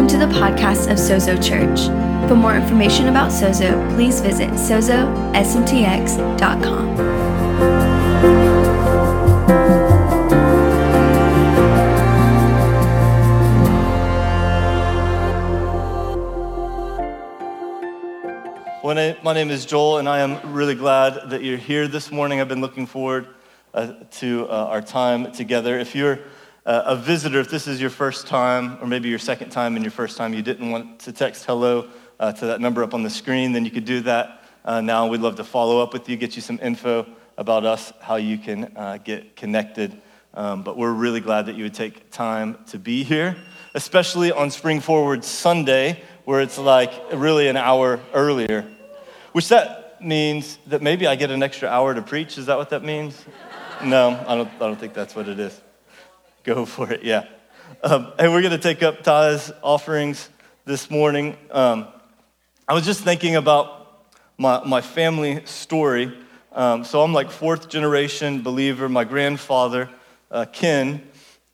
Welcome to the podcast of Sozo Church. For more information about Sozo, please visit sozosmtx.com. My name is Joel, and I am really glad that you're here this morning. I've been looking forward uh, to uh, our time together. If you're a visitor, if this is your first time, or maybe your second time and your first time, you didn't want to text hello uh, to that number up on the screen, then you could do that uh, now. We'd love to follow up with you, get you some info about us, how you can uh, get connected. Um, but we're really glad that you would take time to be here, especially on Spring Forward Sunday, where it's like really an hour earlier, which that means that maybe I get an extra hour to preach. Is that what that means? No, I don't, I don't think that's what it is. Go for it, yeah. Um, and we're going to take up tithes offerings this morning. Um, I was just thinking about my, my family story. Um, so I'm like fourth generation believer. My grandfather, uh, Ken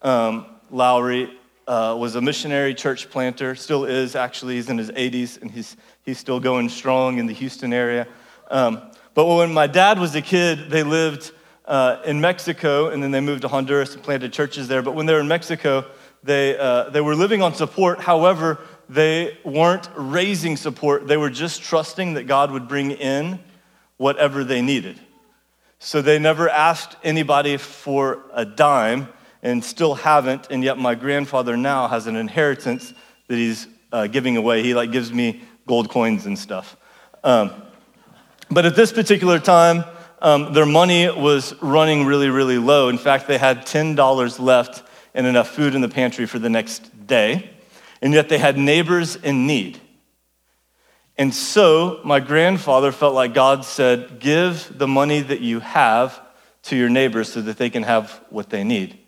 um, Lowry, uh, was a missionary church planter, still is actually. He's in his 80s and he's, he's still going strong in the Houston area. Um, but when my dad was a kid, they lived uh, in Mexico and then they moved to Honduras and planted churches there. But when they were in Mexico, they, uh, they were living on support. However, they weren't raising support, they were just trusting that God would bring in whatever they needed. So they never asked anybody for a dime and still haven't. And yet my grandfather now has an inheritance that he's uh, giving away. He like gives me gold coins and stuff. Um, but at this particular time, um, their money was running really, really low. In fact, they had $10 left and enough food in the pantry for the next day. And yet they had neighbors in need. And so my grandfather felt like God said, Give the money that you have to your neighbors so that they can have what they need.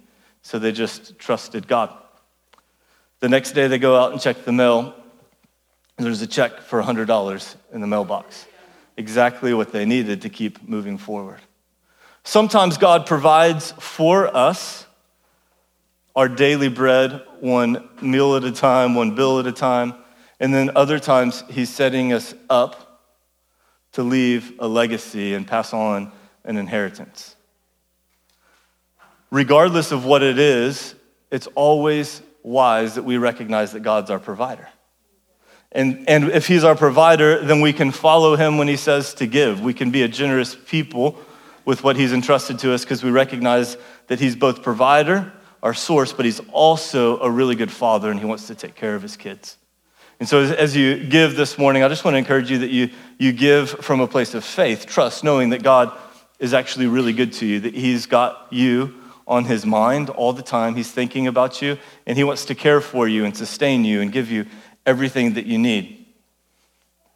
So they just trusted God. The next day they go out and check the mail. And there's a check for $100 in the mailbox. Exactly what they needed to keep moving forward. Sometimes God provides for us our daily bread, one meal at a time, one bill at a time. And then other times, He's setting us up to leave a legacy and pass on an inheritance. Regardless of what it is, it's always wise that we recognize that God's our provider. And, and if He's our provider, then we can follow Him when He says to give. We can be a generous people with what He's entrusted to us because we recognize that He's both provider, our source, but He's also a really good father and He wants to take care of His kids. And so, as, as, you give this morning, I just want to encourage you that you, you give from a place of faith, trust, knowing that God is actually really good to you, that He's got you on His mind all the time. He's thinking about you, and He wants to care for you and sustain you and give you everything that you need.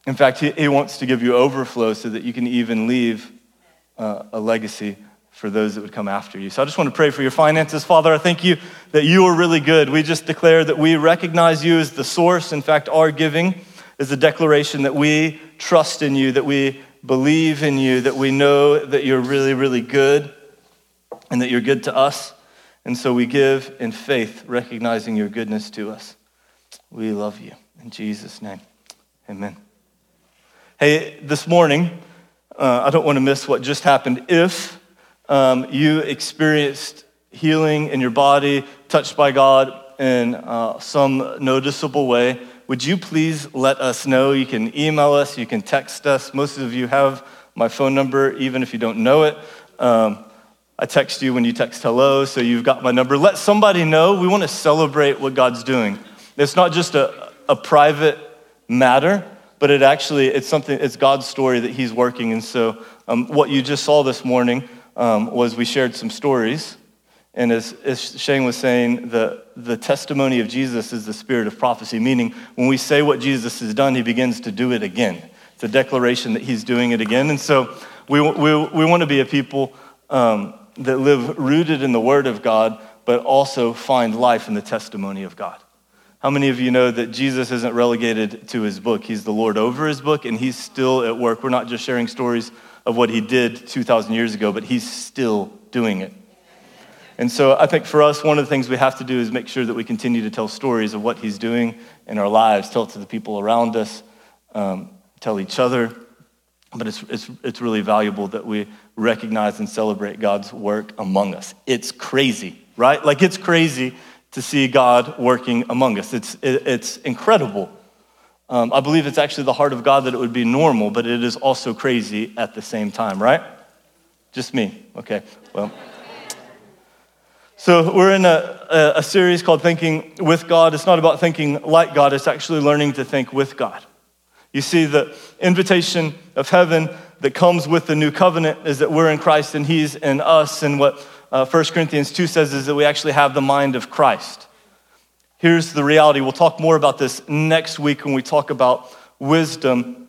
In fact, He, he wants to give you overflow so that you can even leave uh, a legacy for those that would come after you. So I just want to pray for your finances. Father, I thank you that you are really good. We just declare that we recognize you as the source. In fact, our giving is a declaration that we trust in you, that we believe in you, that we know that you're really, really good and that you're good to us. And so we give in faith, recognizing your goodness to us. We love you. In Jesus' name, amen. Hey, this morning, uh, I don't want to miss what just happened. If um, you experienced healing in your body, touched by God in uh, some noticeable way, would you please let us know? You can email us, you can text us. Most of you have my phone number, even if you don't know it. Um, I text you when you text hello, so you've got my number. Let somebody know. We want to celebrate what God's doing. It's not just a, a private matter, but it actually it's something. It's God's story that He's working. And so, um, what you just saw this morning um, was we shared some stories. And as, as Shane was saying, the, the testimony of Jesus is the spirit of prophecy, meaning when we say what Jesus has done, he begins to do it again. It's a declaration that he's doing it again. And so we, we, we want to be a people um, that live rooted in the word of God, but also find life in the testimony of God. How many of you know that Jesus isn't relegated to his book? He's the Lord over his book, and he's still at work. We're not just sharing stories of what he did 2,000 years ago, but he's still doing it. And so I think for us, one of the things we have to do is make sure that we continue to tell stories of what He's doing in our lives, tell it to the people around us, um, tell each other. But it's, it's, it's really valuable that we recognize and celebrate God's work among us. It's crazy, right? Like it's crazy to see God working among us. It's, it, it's incredible. Um, I believe it's actually the heart of God that it would be normal, but it is also crazy at the same time, right? Just me. Okay, well. So, we're in a, a, series called Thinking with God. It's not about thinking like God, it's actually learning to think with God. You see, the invitation of heaven that comes with the new covenant is that we're in Christ and He's in us. And what uh, 1 Corinthians 2 says is that we actually have the mind of Christ. Here's the reality. We'll talk more about this next week when we talk about wisdom,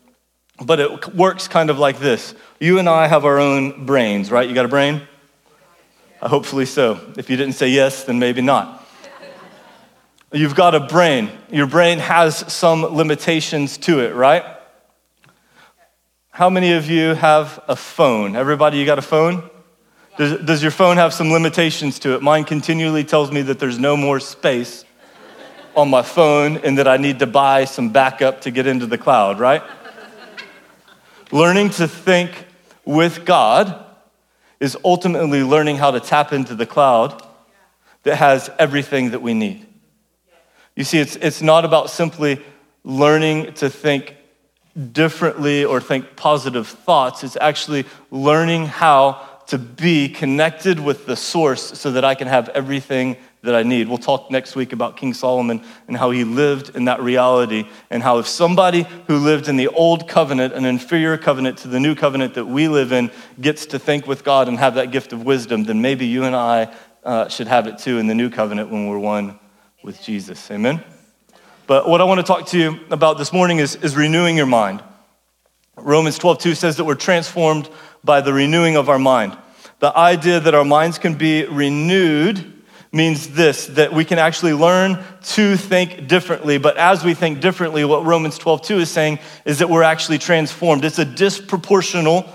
but it works kind of like this. You and I have our own brains, right? You got a brain? Hopefully so. If you didn't say yes, then maybe not. You've got a brain. Your brain has some limitations to it, right? How many of you have a phone? Everybody, you got a phone? Does, does your phone have some limitations to it? Mine continually tells me that there's no more space on my phone and that I need to buy some backup to get into the cloud, right? Learning to think with God is ultimately learning how to tap into the cloud that has everything that we need. You see, it's, it's not about simply learning to think differently or think positive thoughts. It's actually learning how to be connected with the source so that I can have everything that I need. We'll talk next week about King Solomon and how he lived in that reality, and how if somebody who lived in the old covenant, an inferior covenant to the new covenant that we live in, gets to think with God and have that gift of wisdom, then maybe you and I uh, should have it too in the new covenant when we're one with Jesus. Amen? But what I want to talk to you about this morning is, is renewing your mind. Romans 12, 2 says that we're transformed by the renewing of our mind. The idea that our minds can be renewed means this that we can actually learn to think differently. But as we think differently, what Romans 12, 2 is saying is that we're actually transformed. It's a disproportional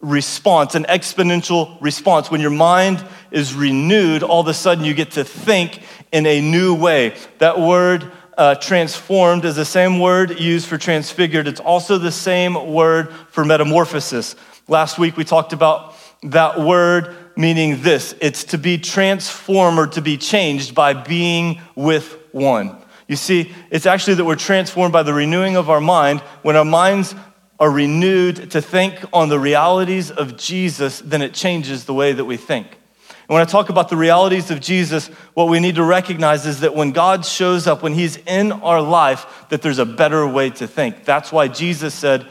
response, an exponential response. When your mind is renewed, all of a sudden you get to think in a new way. That word uh, transformed is the same word used for transfigured. It's also the same word for metamorphosis. Last week we talked about that word meaning this it's to be transformed or to be changed by being with one. You see, it's actually that we're transformed by the renewing of our mind. When our minds are renewed to think on the realities of Jesus, then it changes the way that we think. And when I talk about the realities of Jesus, what we need to recognize is that when God shows up, when He's in our life, that there's a better way to think. That's why Jesus said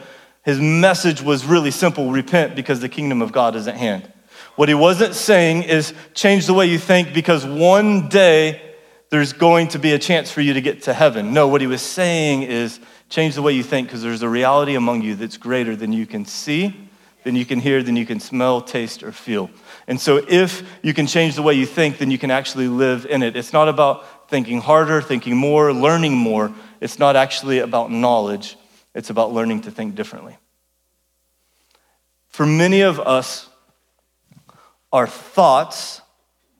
his message was really simple repent because the kingdom of God is at hand. What he wasn't saying is change the way you think because one day there's going to be a chance for you to get to heaven. No, what he was saying is change the way you think because there's a reality among you that's greater than you can see, than you can hear, than you can smell, taste, or feel. And so if you can change the way you think, then you can actually live in it. It's not about thinking harder, thinking more, learning more. It's not actually about knowledge, it's about learning to think differently. For many of us, our thoughts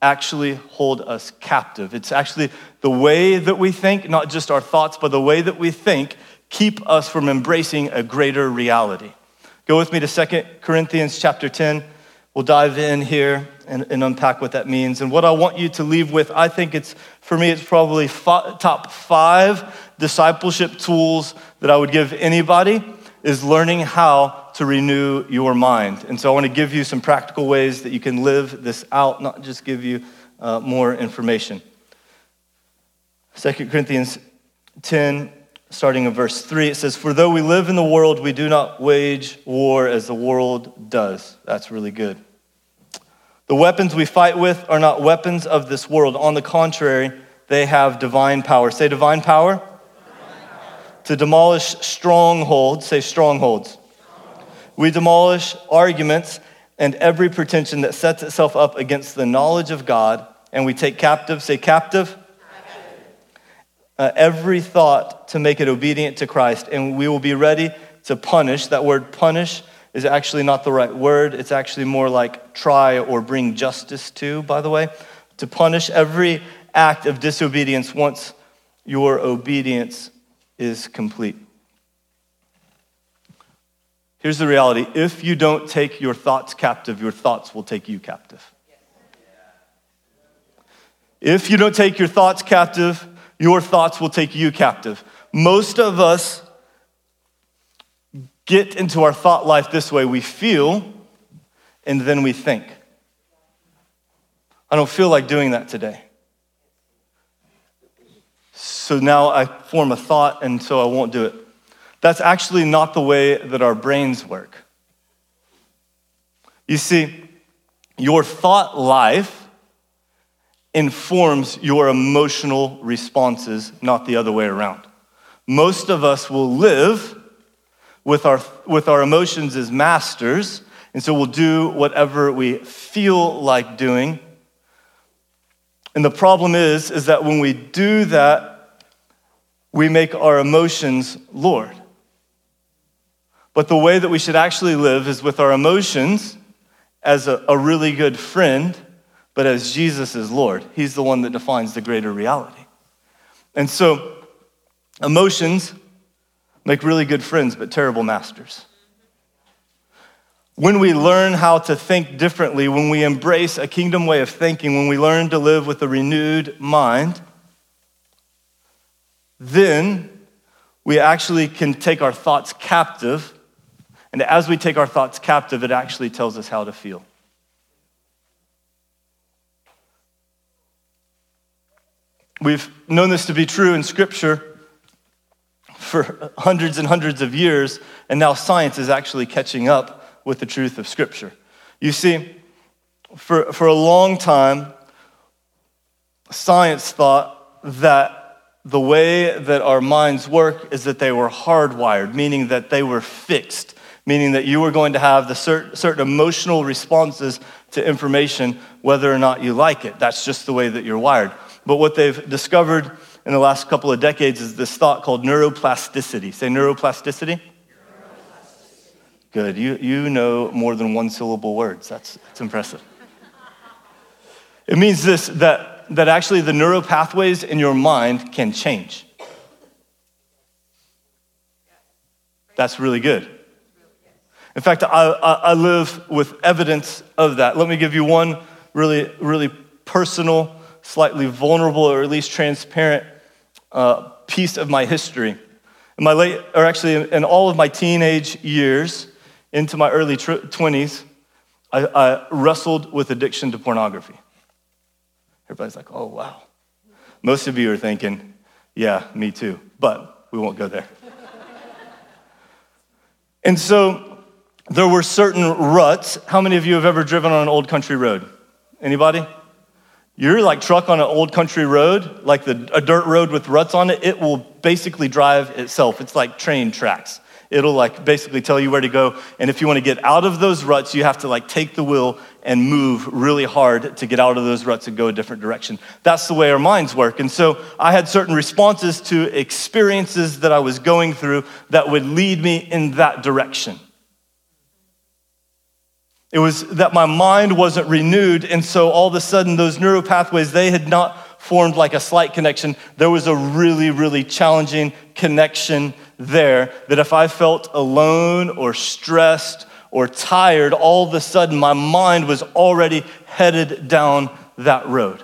actually hold us captive. It's actually the way that we think, not just our thoughts, but the way that we think, keep us from embracing a greater reality. Go with me to 2 Corinthians chapter 10. We'll dive in here and, and unpack what that means. And what I want you to leave with, I think it's, for me, it's probably top five discipleship tools that I would give anybody is learning how to renew your mind. And so I want to give you some practical ways that you can live this out, not just give you uh, more information. 2 Corinthians 10, starting in verse 3, it says, For though we live in the world, we do not wage war as the world does. That's really good. The weapons we fight with are not weapons of this world. On the contrary, they have divine power. Say divine power to demolish strongholds. Say strongholds. We demolish arguments and every pretension that sets itself up against the knowledge of God, and we take captive, say captive, uh, every thought to make it obedient to Christ, and we will be ready to punish. That word punish is actually not the right word. It's actually more like try or bring justice to, by the way, to punish every act of disobedience once your obedience is complete. Here's the reality if you don't take your thoughts captive, your thoughts will take you captive. If you don't take your thoughts captive, your thoughts will take you captive. Most of us get into our thought life this way we feel and then we think. I don't feel like doing that today. So now I form a thought and so I won't do it. That's actually not the way that our brains work. You see, your thought life informs your emotional responses, not the other way around. Most of us will live with our, with our emotions as masters, and so we'll do whatever we feel like doing. And the problem is, is that when we do that, we make our emotions Lord. But the way that we should actually live is with our emotions as a, a really good friend but as Jesus is Lord. He's the one that defines the greater reality. And so, emotions make really good friends, but terrible masters. When we learn how to think differently, when we embrace a kingdom way of thinking, when we learn to live with a renewed mind, then we actually can take our thoughts captive. And as we take our thoughts captive, it actually tells us how to feel. We've known this to be true in Scripture for hundreds and hundreds of years, and now science is actually catching up with the truth of Scripture. You see, for, for a long time, science thought that the way that our minds work is that they were hardwired, meaning that they were fixed, meaning that you were going to have the certain, certain emotional responses to information whether or not you like it. That's just the way that you're wired. But what they've discovered in the last couple of decades is this thought called neuroplasticity. Say neuroplasticity. Good. You, you know more than one syllable words. That's, that's impressive. It means this that, that actually the neural pathways in your mind can change. That's really good. In fact, I, I, I live with evidence of that. Let me give you one really, really personal slightly vulnerable or at least transparent uh, piece of my history. In my late, or actually in all of my teenage years into my early tr- 20s, I, I wrestled with addiction to pornography. Everybody's like, oh, wow. Most of you are thinking, yeah, me too, but we won't go there. and so there were certain ruts. How many of you have ever driven on an old country road? Anybody? You're like truck on an old country road, like the, a dirt road with ruts on it, it will basically drive itself. It's like train tracks. It'll like basically tell you where to go. And if you want to get out of those ruts, you have to like take the wheel and move really hard to get out of those ruts and go a different direction. That's the way our minds work. And so I had certain responses to experiences that I was going through that would lead me in that direction. It was that my mind wasn't renewed, and so all of a sudden, those neural pathways, they had not formed like a slight connection. There was a really, really challenging connection there that if I felt alone or stressed or tired, all of a sudden my mind was already headed down that road.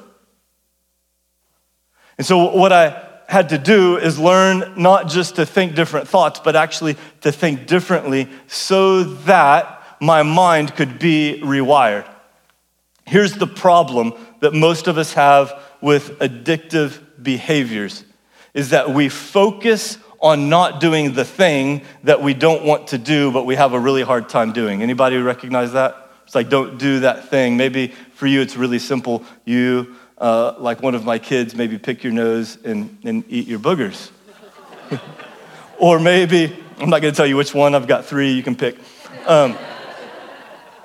And so, what I had to do is learn not just to think different thoughts, but actually to think differently so that my mind could be rewired. Here's the problem that most of us have with addictive behaviors is that we focus on not doing the thing that we don't want to do but we have a really hard time doing. Anybody recognize that? It's like don't do that thing. Maybe for you it's really simple. You uh, like one of my kids, maybe pick your nose and, and eat your boogers. or maybe, I'm not gonna tell you which one, I've got three you can pick. Um,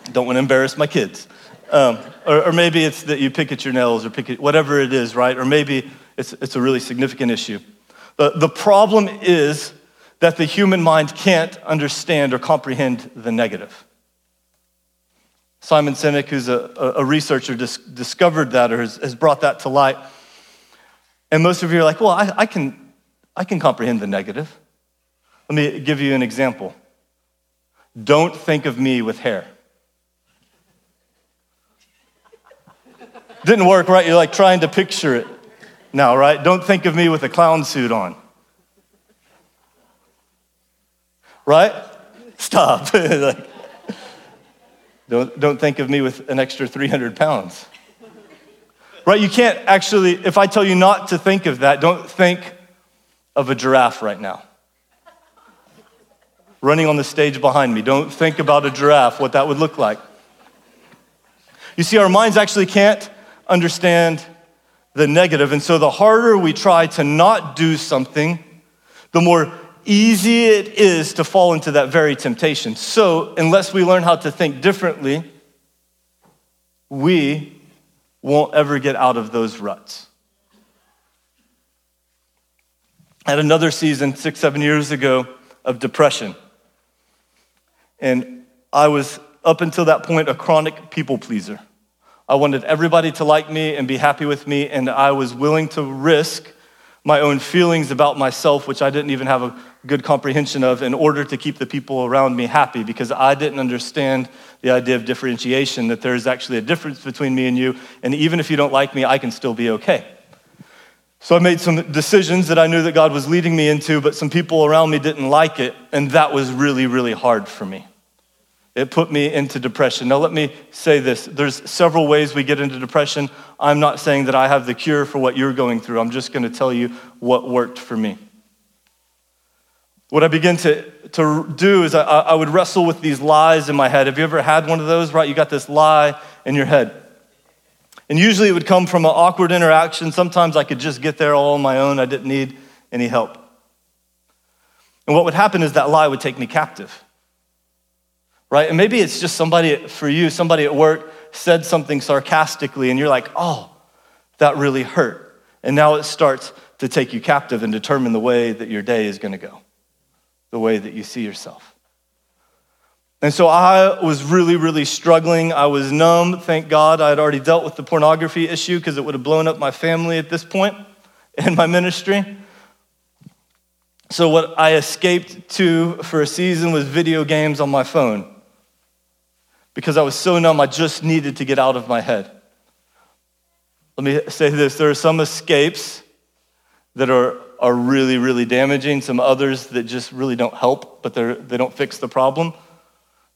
don't want to embarrass my kids. Um, or, or, maybe it's that you pick at your nails or pick at whatever it is, right? Or maybe it's, it's a really significant issue. The, the problem is that the human mind can't understand or comprehend the negative. Simon Sinek, who's a, a researcher, dis- discovered that or has, has, brought that to light. And most of you are like, well, I, I, can, I can comprehend the negative. Let me give you an example. Don't think of me with hair. Didn't work, right? You're like trying to picture it now, right? Don't think of me with a clown suit on. Right? Stop. like, don't, don't think of me with an extra 300 pounds. Right? You can't actually, if I tell you not to think of that, don't think of a giraffe right now. Running on the stage behind me. Don't think about a giraffe, what that would look like. You see, our minds actually can't understand the negative, and so the harder we try to not do something, the more easy it is to fall into that very temptation. So, unless we learn how to think differently, we won't ever get out of those ruts. At another season, six, seven years ago, of depression. And I was, up until that point, a chronic people pleaser. I wanted everybody to like me and be happy with me, and I was willing to risk my own feelings about myself, which I didn't even have a good comprehension of, in order to keep the people around me happy because I didn't understand the idea of differentiation, that there's actually a difference between me and you, and even if you don't like me, I can still be okay. So I made some decisions that I knew that God was leading me into, but some people around me didn't like it, and that was really, really hard for me. It put me into depression. Now, let me say this there's several ways we get into depression. I'm not saying that I have the cure for what you're going through, I'm just going to tell you what worked for me. What I began to, to do is I, I would wrestle with these lies in my head. Have you ever had one of those, right? You got this lie in your head. And usually it would come from an awkward interaction. Sometimes I could just get there all on my own, I didn't need any help. And what would happen is that lie would take me captive right? And maybe it's just somebody for you, somebody at work said something sarcastically, and you're like, oh, that really hurt. And now it starts to take you captive and determine the way that your day is going to go, the way that you see yourself. And so I was really, really struggling. I was numb. Thank God I had already dealt with the pornography issue because it would have blown up my family at this point in my ministry. So, what I escaped to for a season was video games on my phone because I was so numb, I just needed to get out of my head. Let me say this there are some escapes that are, are really, really damaging, some others that just really don't help, but they're, they don't fix the problem.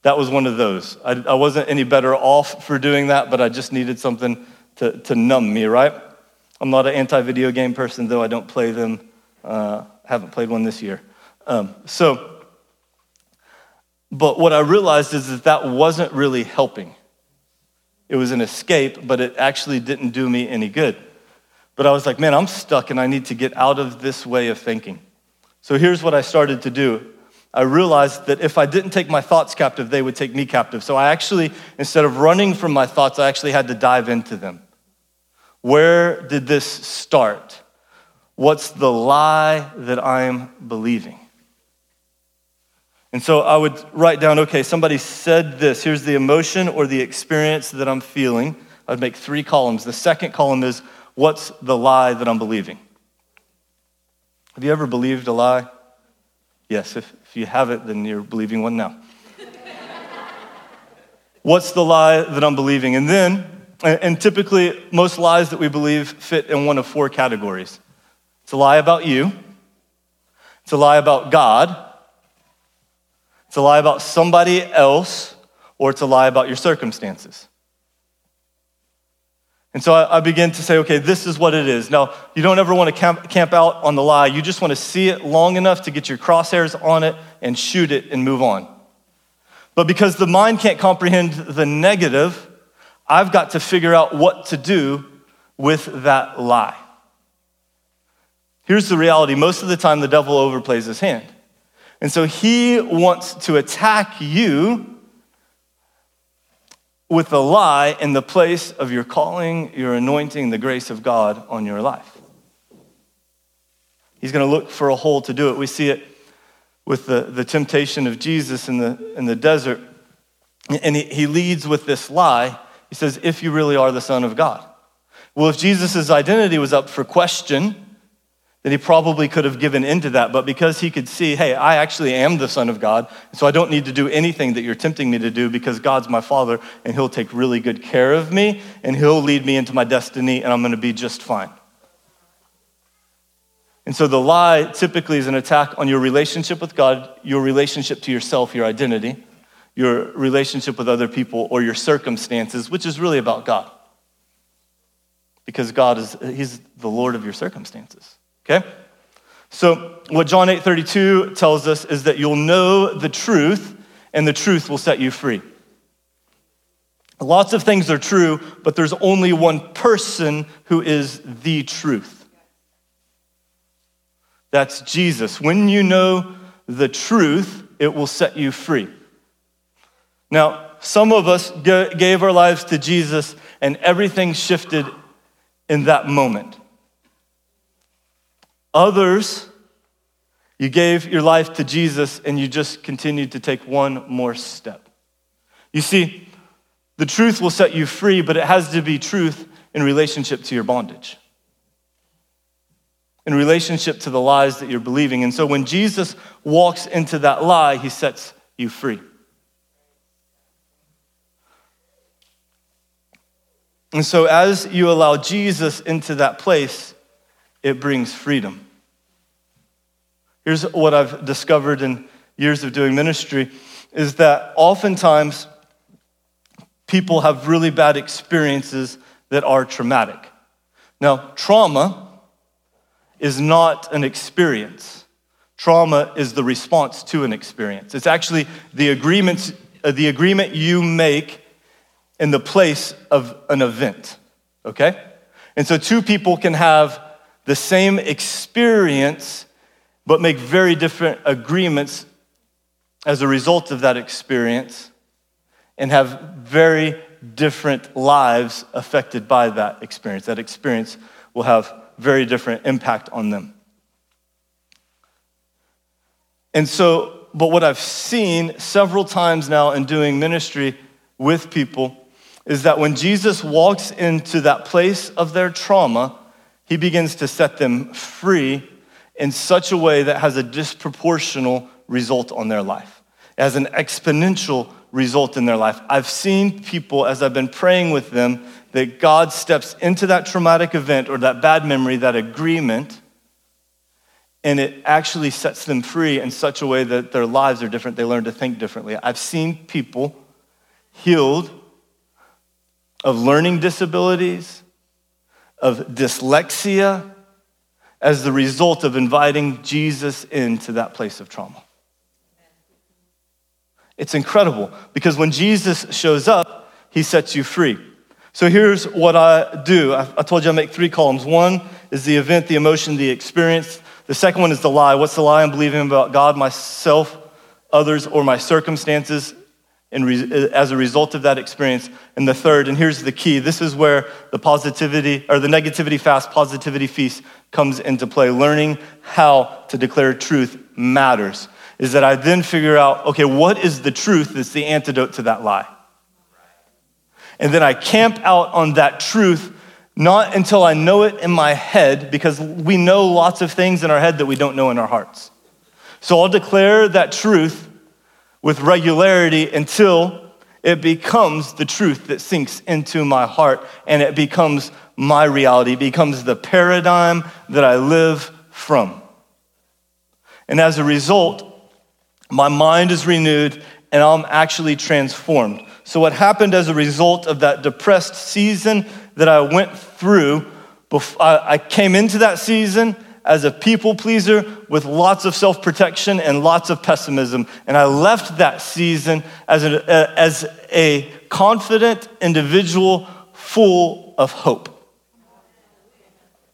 That was one of those. I, I wasn't any better off for doing that, but I just needed something to, to numb me, right? I'm not an anti video game person, though I don't play them. Uh, haven't played one this year. Um, so, but what I realized is that that wasn't really helping. It was an escape, but it actually didn't do me any good. But I was like, man, I'm stuck and I need to get out of this way of thinking. So here's what I started to do. I realized that if I didn't take my thoughts captive, they would take me captive. So I actually, instead of running from my thoughts, I actually had to dive into them. Where did this start? What's the lie that I'm believing? And so I would write down, okay, somebody said this. Here's the emotion or the experience that I'm feeling. I'd make three columns. The second column is, what's the lie that I'm believing? Have you ever believed a lie? Yes, if, if you haven't, then you're believing one now. what's the lie that I'm believing? And then, and typically, most lies that we believe fit in one of four categories it's a lie about you, it's a lie about God it's a lie about somebody else, or it's a lie about your circumstances. And so I, begin to say, okay, this is what it is. Now, you don't ever want to camp, camp out on the lie. You just want to see it long enough to get your crosshairs on it and shoot it and move on. But because the mind can't comprehend the negative, I've got to figure out what to do with that lie. Here's the reality most of the time, the devil overplays his hand. And so he wants to attack you with a lie in the place of your calling, your anointing, the grace of God on your life. He's going to look for a hole to do it. We see it with the, the temptation of Jesus in the, in the desert. And he, he leads with this lie. He says, If you really are the Son of God. Well, if Jesus' identity was up for question, then he probably could have given into that. But because he could see, hey, I actually am the Son of God, so I don't need to do anything that you're tempting me to do because God's my Father and he'll take really good care of me and he'll lead me into my destiny and I'm going to be just fine. And so the lie typically is an attack on your relationship with God, your relationship to yourself, your identity, your relationship with other people, or your circumstances, which is really about God. Because God is, He's the Lord of your circumstances. Okay? So what John 8:32 tells us is that you'll know the truth, and the truth will set you free. Lots of things are true, but there's only one person who is the truth. That's Jesus. When you know the truth, it will set you free. Now, some of us gave our lives to Jesus and everything shifted in that moment. Others, you gave your life to Jesus and you just continued to take one more step. You see, the truth will set you free, but it has to be truth in relationship to your bondage in relationship to the lies that you're believing. And so when Jesus walks into that lie, he sets you free. And so as you allow Jesus into that place, it brings freedom. Here's what I've discovered in years of doing ministry is that oftentimes people have really bad experiences that are traumatic. Now, trauma is not an experience. Trauma is the response to an experience. It's actually the agreements, uh, the agreement you make in the place of an event, okay? And so two people can have the same experience, but make very different agreements as a result of that experience and have very different lives affected by that experience. That experience will have very different impact on them. And so, but what I've seen several times now in doing ministry with people is that when Jesus walks into that place of their trauma, he begins to set them free in such a way that has a disproportional result on their life. It has an exponential result in their life. I've seen people, as I've been praying with them, that God steps into that traumatic event or that bad memory, that agreement, and it actually sets them free in such a way that their lives are different. They learn to think differently. I've seen people healed of learning disabilities, of dyslexia, as the result of inviting Jesus into that place of trauma. It's incredible because when Jesus shows up, he sets you free. So here's what I do. I, told you I make three columns. One is the event, the emotion, the experience. The second one is the lie. What's the lie I'm believing about God, myself, others, or my circumstances re- as a result of that experience? And the third, and here's the key this is where the positivity or the negativity fast, positivity feast comes into play. Learning how to declare truth matters. Is that I then figure out, okay, what is the truth that's the antidote to that lie? And then I camp out on that truth, not until I know it in my head, because we know lots of things in our head that we don't know in our hearts. So I'll declare that truth with regularity until it becomes the truth that sinks into my heart and it becomes my reality, it becomes the paradigm that I live from. And as a result, my mind is renewed and I'm actually transformed. So, what happened as a result of that depressed season that I went through, I came into that season as a people pleaser with lots of self protection and lots of pessimism. And I left that season as a, as a confident individual full of hope.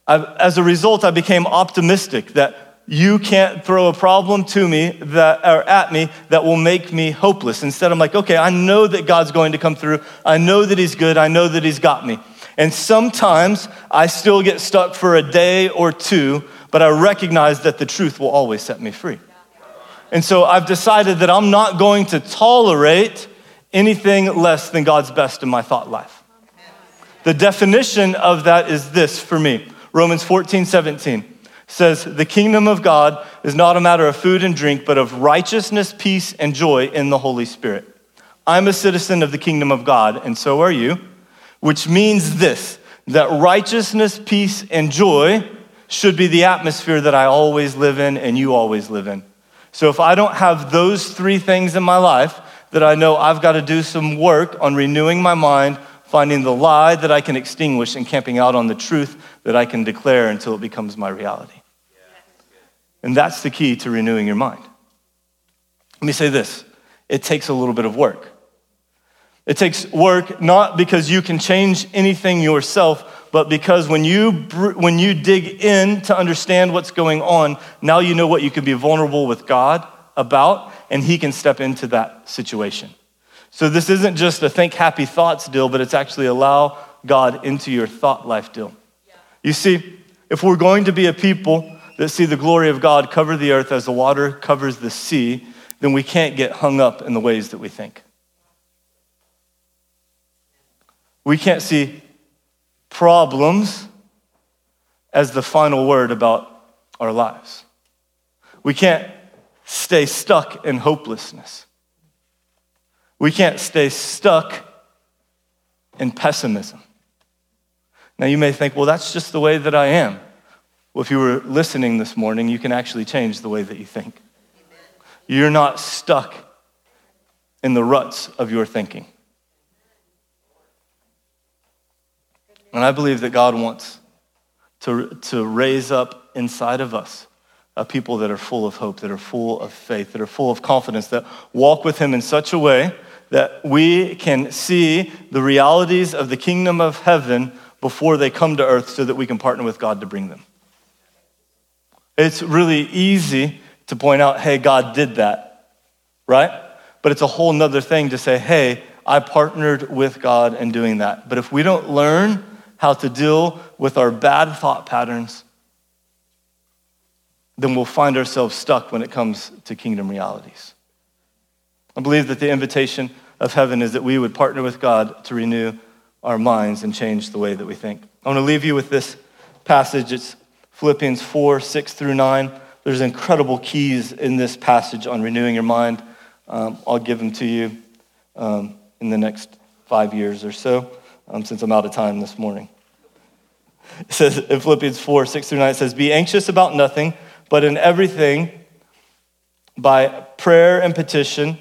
I, as a result, I became optimistic that you can't throw a problem to me that, or at me that will make me hopeless. Instead, I'm like, okay, I know that God's going to come through. I know that He's good. I know that He's got me. And sometimes I still get stuck for a day or two, but I recognize that the truth will always set me free. And so I've decided that I'm not going to tolerate anything less than God's best in my thought life. The definition of that is this for me Romans 14, 17 says, The kingdom of God is not a matter of food and drink, but of righteousness, peace, and joy in the Holy Spirit. I'm a citizen of the kingdom of God, and so are you, which means this that righteousness, peace, and joy should be the atmosphere that I always live in and you always live in. So if I don't have those three things in my life, that I know I've got to do some work on renewing my mind, finding the lie that I can extinguish, and camping out on the truth that I can declare until it becomes my reality. And that's the key to renewing your mind. Let me say this it takes a little bit of work. It takes work not because you can change anything yourself, but because when you, when you dig in to understand what's going on, now you know what you can be vulnerable with God about, and He can step into that situation. So this isn't just a think happy thoughts deal, but it's actually allow God into your thought life deal. You see, if we're going to be a people that see the glory of God cover the earth as the water covers the sea, then we can't get hung up in the ways that we think. We can't see problems as the final word about our lives. We can't stay stuck in hopelessness. We can't stay stuck in pessimism. Now, you may think, well, that's just the way that I am. Well, if you were listening this morning, you can actually change the way that you think. You're not stuck in the ruts of your thinking. And I believe that God wants to, to raise up inside of us a people that are full of hope, that are full of faith, that are full of confidence, that walk with Him in such a way that we can see the realities of the kingdom of heaven before they come to earth so that we can partner with God to bring them. It's really easy to point out, hey, God did that, right? But it's a whole nother thing to say, hey, I partnered with God in doing that. But if we don't learn how to deal with our bad thought patterns, then we'll find ourselves stuck when it comes to kingdom realities. I believe that the invitation of heaven is that we would partner with God to renew our minds and change the way that we think. I want to leave you with this passage. It's Philippians 4 6 through 9. There's incredible keys in this passage on renewing your mind. Um, I'll give them to you um, in the next five years or so um, since I'm out of time this morning. It says in Philippians 4 6 through 9, it says, Be anxious about nothing, but in everything, by prayer and petition,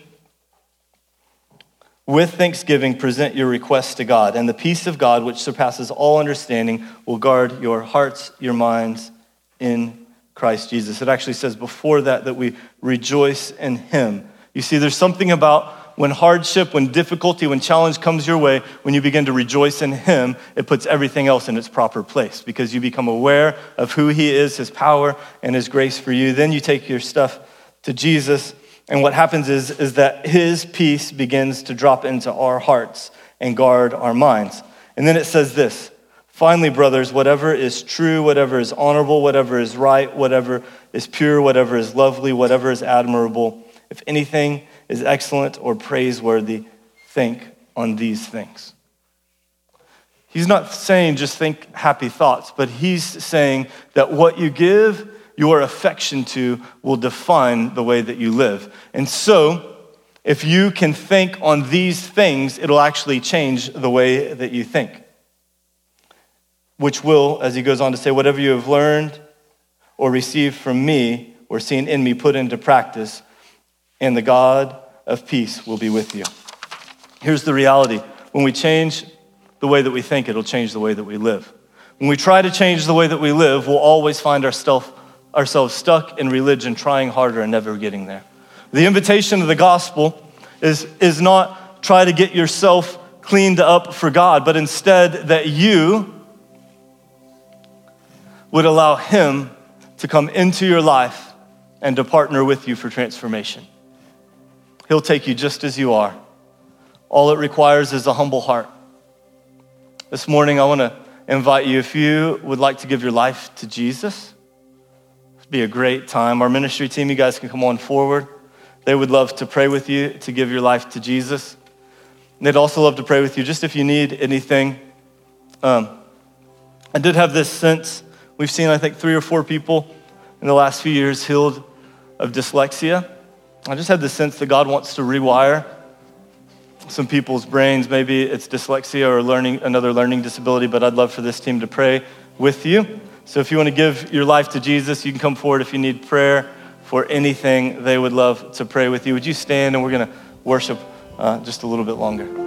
with thanksgiving, present your requests to God, and the peace of God, which surpasses all understanding, will guard your hearts, your minds in Christ Jesus. It actually says before that that we rejoice in Him. You see, there's something about when hardship, when difficulty, when challenge comes your way, when you begin to rejoice in Him, it puts everything else in its proper place because you become aware of who He is, His power, and His grace for you. Then you take your stuff to Jesus, and what happens is, is that His peace begins to drop into our hearts and guard our minds. And then it says this Finally, brothers, whatever is true, whatever is honorable, whatever is right, whatever is pure, whatever is lovely, whatever is admirable, if anything is excellent or praiseworthy, think on these things. He's not saying just think happy thoughts, but he's saying that what you give your affection to will define the way that you live. And so, if you can think on these things, it'll actually change the way that you think. Which will, as he goes on to say, whatever you have learned or received from me or seen in me, put into practice, and the God of peace will be with you. Here's the reality when we change the way that we think, it'll change the way that we live. When we try to change the way that we live, we'll always find ourselves, stuck in religion, trying harder and never getting there. The invitation of the gospel is, is not try to get yourself cleaned up for God, but instead that you would allow Him to come into your life and to partner with you for transformation. He'll take you just as you are. All it requires is a humble heart. This morning, I want to invite you, if you would like to give your life to Jesus, it'd be a great time. Our ministry team, you guys can come on forward. they would love to pray with you to give your life to Jesus. And they'd also love to pray with you just if you need anything. Um, I did have this sense. We've seen, I think, three or four people in the last few years healed of dyslexia. I just had the sense that God wants to rewire some people's brains. Maybe it's dyslexia or learning another learning disability, but I'd love for this team to pray with you. So if you want to give your life to Jesus, you can come forward if you need prayer for anything. They would love to pray with you. Would you stand and we're going to worship uh, just a little bit longer?